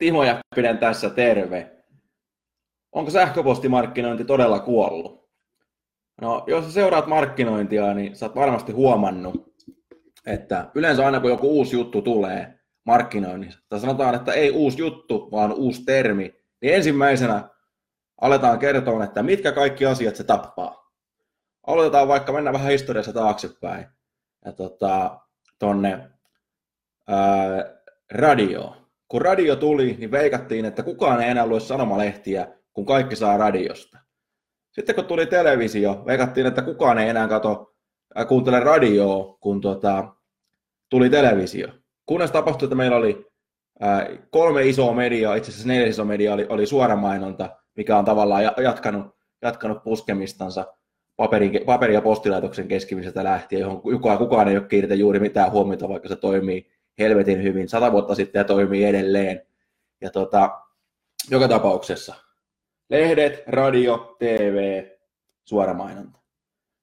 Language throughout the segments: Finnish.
Timo Jäppinen tässä, terve. Onko sähköpostimarkkinointi todella kuollut? No, jos seuraat markkinointia, niin sä oot varmasti huomannut, että yleensä aina kun joku uusi juttu tulee markkinoinnissa, tai sanotaan, että ei uusi juttu, vaan uusi termi, niin ensimmäisenä aletaan kertoa, että mitkä kaikki asiat se tappaa. Aloitetaan vaikka mennä vähän historiassa taaksepäin ja tota, tonne ää, radioon kun radio tuli, niin veikattiin, että kukaan ei enää lue sanomalehtiä, kun kaikki saa radiosta. Sitten kun tuli televisio, veikattiin, että kukaan ei enää kato, äh, kuuntele radioa, kun tota, tuli televisio. Kunnes tapahtui, että meillä oli äh, kolme isoa mediaa, itse asiassa neljä isoa mediaa oli, oli suoramainonta, mikä on tavallaan jatkanut, jatkanut puskemistansa paperin, paperi- ja postilaitoksen keskimisestä lähtien, johon kukaan, kukaan ei ole kiinnitä juuri mitään huomiota, vaikka se toimii helvetin hyvin sata vuotta sitten ja toimii edelleen. Ja tota, joka tapauksessa lehdet, radio, TV, suora mainonta.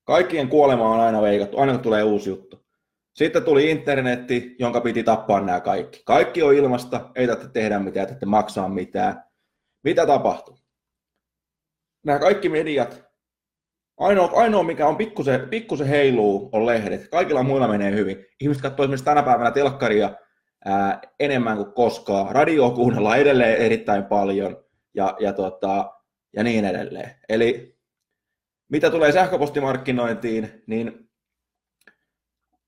Kaikkien kuolema on aina veikattu, aina kun tulee uusi juttu. Sitten tuli internetti, jonka piti tappaa nämä kaikki. Kaikki on ilmasta, ei tarvitse tehdä mitään, ei maksaa mitään. Mitä tapahtui? Nämä kaikki mediat Ainoa, ainoa mikä on pikkusen, pikkusen heiluu, on lehdet. Kaikilla muilla menee hyvin. Ihmiset katsoo esimerkiksi tänä päivänä telkkaria ää, enemmän kuin koskaan. Radio kuunnellaan edelleen erittäin paljon ja, ja, tota, ja niin edelleen. Eli mitä tulee sähköpostimarkkinointiin, niin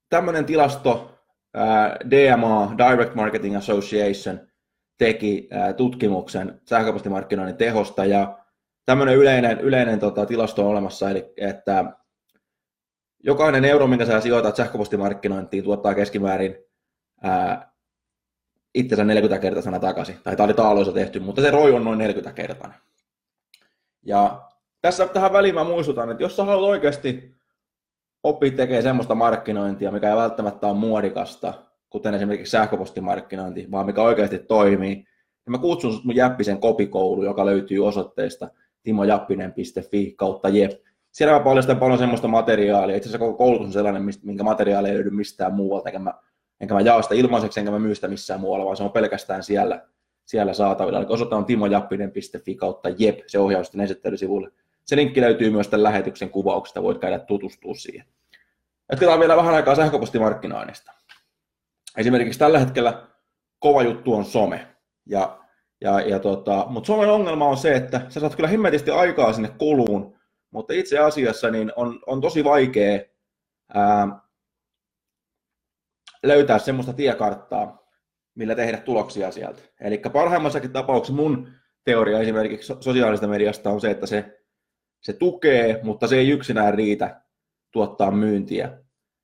tämmöinen tilasto ää, DMA, Direct Marketing Association, teki ää, tutkimuksen sähköpostimarkkinoinnin tehosta ja tämmöinen yleinen, yleinen tota, tilasto on olemassa, eli että jokainen euro, minkä sä sijoitat sähköpostimarkkinointiin, tuottaa keskimäärin ää, itsensä 40 kertaisena takaisin. Tai tämä oli taaloissa tehty, mutta se ROI on noin 40 kertainen. Ja tässä tähän väliin mä muistutan, että jos sä haluat oikeasti oppia tekemään semmoista markkinointia, mikä ei välttämättä ole muodikasta, kuten esimerkiksi sähköpostimarkkinointi, vaan mikä oikeasti toimii, niin mä kutsun mun Jäppisen kopikoulu, joka löytyy osoitteesta timojappinen.fi kautta jep. Siellä mä paljastan paljon semmoista materiaalia. Itse asiassa koko koulutus on sellainen, minkä materiaalia ei löydy mistään muualta, enkä mä, enkä mä jaa sitä ilmaiseksi, enkä mä myy sitä missään muualla, vaan se on pelkästään siellä, siellä saatavilla. Eli osoite on timojappinen.fi kautta jep, se ohjaus sitten esittelysivulle. Se linkki löytyy myös tämän lähetyksen kuvauksesta, voit käydä tutustua siihen. Jatketaan vielä vähän aikaa sähköpostimarkkinoinnista. Esimerkiksi tällä hetkellä kova juttu on some. Ja ja, ja tota, mutta Suomen ongelma on se, että sä saat kyllä himmetisti aikaa sinne kuluun, mutta itse asiassa niin on, on tosi vaikea ää, löytää semmoista tiekarttaa, millä tehdä tuloksia sieltä. Eli parhaimmassakin tapauksessa mun teoria esimerkiksi sosiaalista mediasta on se, että se, se tukee, mutta se ei yksinään riitä tuottaa myyntiä.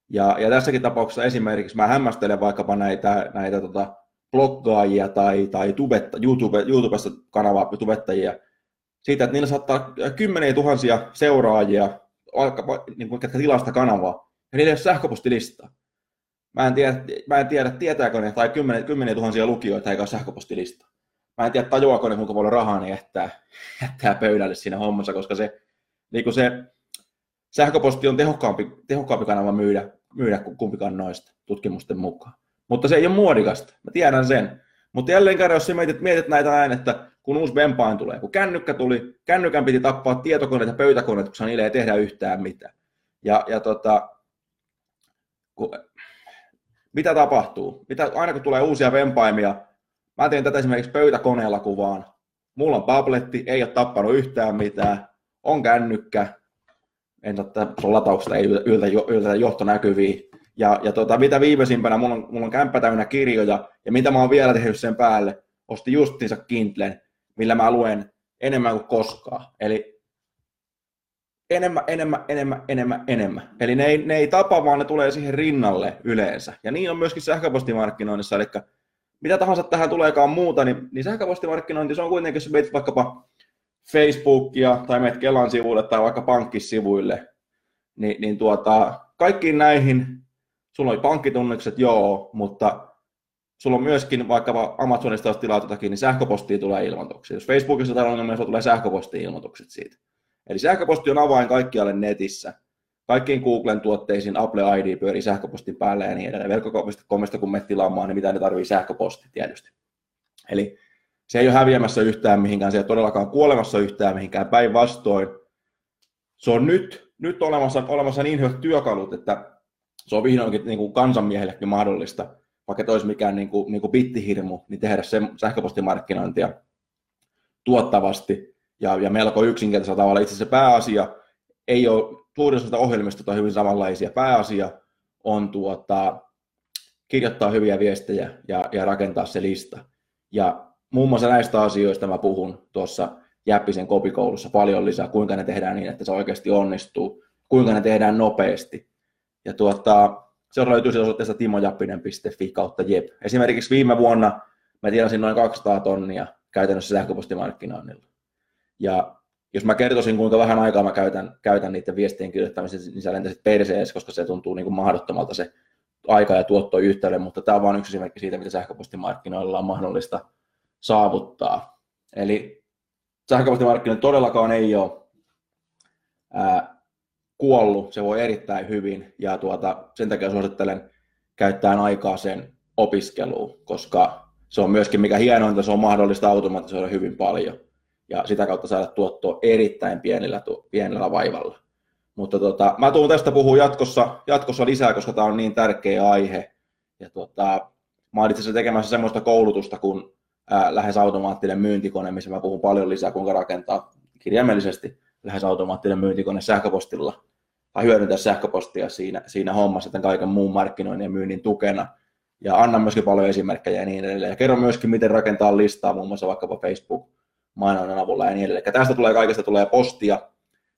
Ja, ja tässäkin tapauksessa esimerkiksi mä hämmästelen vaikkapa näitä, näitä tota, bloggaajia tai, tai tubetta, YouTube, YouTubesta kanavaa tubettajia siitä, että niillä saattaa kymmeniä tuhansia seuraajia, niin kuin, ketkä tilasta kanavaa, ja niillä ei ole sähköpostilistaa. Mä en tiedä, mä en tiedä tietääkö ne, tai kymmeniä, kymmeniä tuhansia lukijoita eikä ole sähköpostilista. Mä en tiedä, tajuako ne, kuinka paljon rahaa ne jättää, jättää pöydälle siinä hommassa, koska se, niin kuin se sähköposti on tehokkaampi, tehokkaampi kanava myydä, myydä kuin kumpikaan noista tutkimusten mukaan. Mutta se ei ole muodikasta, mä tiedän sen. Mutta jälleen kerran, jos mietit, mietit näitä näin, että kun uusi Vempain tulee, kun kännykkä tuli, kännykän piti tappaa tietokoneet ja pöytäkoneet, koska niille ei tehdä yhtään mitään. Ja, ja tota, kun, mitä tapahtuu? Mitä, aina kun tulee uusia vempaimia, mä teen tätä esimerkiksi pöytäkoneella kuvaan. Mulla on tabletti, ei ole tappanut yhtään mitään, on kännykkä, en totta, sun latauksesta ei yltä, yltä, yltä. Ja, ja tota, mitä viimeisimpänä, mulla on, mulla on kämppä täynnä kirjoja, ja mitä mä oon vielä tehnyt sen päälle, osti justiinsa Kindlen, millä mä luen enemmän kuin koskaan. Eli enemmän, enemmän, enemmän, enemmän, enemmän. Eli ne ei, ne ei tapa, vaan ne tulee siihen rinnalle yleensä. Ja niin on myöskin sähköpostimarkkinoinnissa, eli mitä tahansa tähän tuleekaan muuta, niin, niin sähköpostimarkkinointi, se on kuitenkin, jos menet vaikkapa Facebookia tai menet Kelan sivuille tai vaikka pankkisivuille, niin, niin tuota, kaikkiin näihin, sulla on pankkitunnukset, joo, mutta sulla on myöskin vaikka Amazonista, jos tilaat jotakin, niin sähköpostiin tulee ilmoituksia. Jos Facebookissa tai ongelmia, sulla tulee sähköposti-ilmoitukset siitä. Eli sähköposti on avain kaikkialle netissä. Kaikkiin Googlen tuotteisiin Apple ID pyörii sähköpostin päälle ja niin edelleen. Verkkokomista kun menet tilaamaan, niin mitä ne tarvii sähköposti tietysti. Eli se ei ole häviämässä yhtään mihinkään, se ei ole todellakaan kuolemassa yhtään mihinkään, päinvastoin. Se on nyt, nyt olemassa, olemassa niin hyvät työkalut, että se on vihdoinkin niin kuin kansanmiehellekin mahdollista, vaikka olisi mikään niin kuin, niin kuin bittihirmu, niin tehdä se sähköpostimarkkinointia tuottavasti ja, ja melko yksinkertaisella tavalla. Itse asiassa pääasia ei ole, suurin ohjelmista on hyvin samanlaisia. Pääasia on tuota, kirjoittaa hyviä viestejä ja, ja rakentaa se lista. Ja muun muassa näistä asioista mä puhun tuossa Jäppisen kopikoulussa paljon lisää, kuinka ne tehdään niin, että se oikeasti onnistuu, kuinka ne tehdään nopeasti. Ja tuota, se löytyy sieltä osoitteesta timojappinen.fi kautta jep. Esimerkiksi viime vuonna mä tienasin noin 200 tonnia käytännössä sähköpostimarkkinoinnilla. Ja jos mä kertoisin, kuinka vähän aikaa mä käytän, käytän niiden viestien kirjoittamiseen, niin sä lentäisit perseessä, koska se tuntuu niin kuin mahdottomalta se aika ja tuotto yhteyden, mutta tämä on vain yksi esimerkki siitä, mitä sähköpostimarkkinoilla on mahdollista saavuttaa. Eli sähköpostimarkkinoilla todellakaan ei ole ää, kuollut, se voi erittäin hyvin ja tuota, sen takia suosittelen käyttää aikaa sen opiskeluun, koska se on myöskin mikä hienointa, se on mahdollista automatisoida hyvin paljon ja sitä kautta saada tuottoa erittäin pienellä, pienellä vaivalla. Mutta tota, mä tuun tästä puhua jatkossa, jatkossa lisää, koska tämä on niin tärkeä aihe. Ja tota, mä olen itse tekemässä semmoista koulutusta kuin ää, lähes automaattinen myyntikone, missä mä puhun paljon lisää, kuinka rakentaa kirjaimellisesti lähes automaattinen myyntikone sähköpostilla tai hyödyntää sähköpostia siinä, siinä hommassa, että kaiken muun markkinoinnin ja myynnin tukena. Ja anna myöskin paljon esimerkkejä ja niin edelleen. Ja kerro myöskin, miten rakentaa listaa muun muassa vaikkapa Facebook mainonnan avulla ja niin edelleen. Ja tästä tulee kaikesta tulee postia.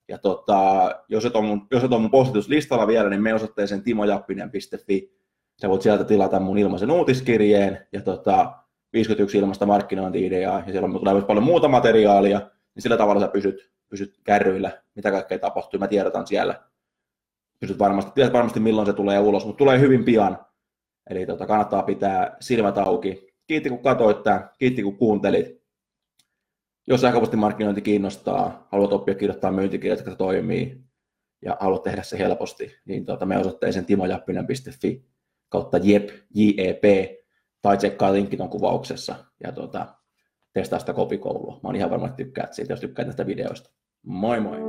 Ja tota, jos, et on mun, jos et on mun postituslistalla vielä, niin me osoitteeseen timojappinen.fi. Sä voit sieltä tilata mun ilmaisen uutiskirjeen ja tota, 51 ilmasta markkinointi-ideaa ja siellä tulee myös paljon muuta materiaalia, niin sillä tavalla sä pysyt, pysyt kärryillä, mitä kaikkea tapahtuu. Mä tiedotan siellä. Pysyt varmasti, tiedät varmasti milloin se tulee ulos, mutta tulee hyvin pian. Eli tota, kannattaa pitää silmät auki. Kiitti kun katsoit tämän, kiitti kun kuuntelit jos sähköpostimarkkinointi kiinnostaa, haluat oppia kirjoittaa myyntikirjat, jotka toimii, ja haluat tehdä se helposti, niin tuota, me osoitteeseen timojappinen.fi kautta jep, jep, tai tsekkaa linkki tuon kuvauksessa, ja tuota, testaa sitä kopikoulua. Mä oon ihan varma, että tykkäät siitä, jos tykkäät tästä videosta. Moi moi!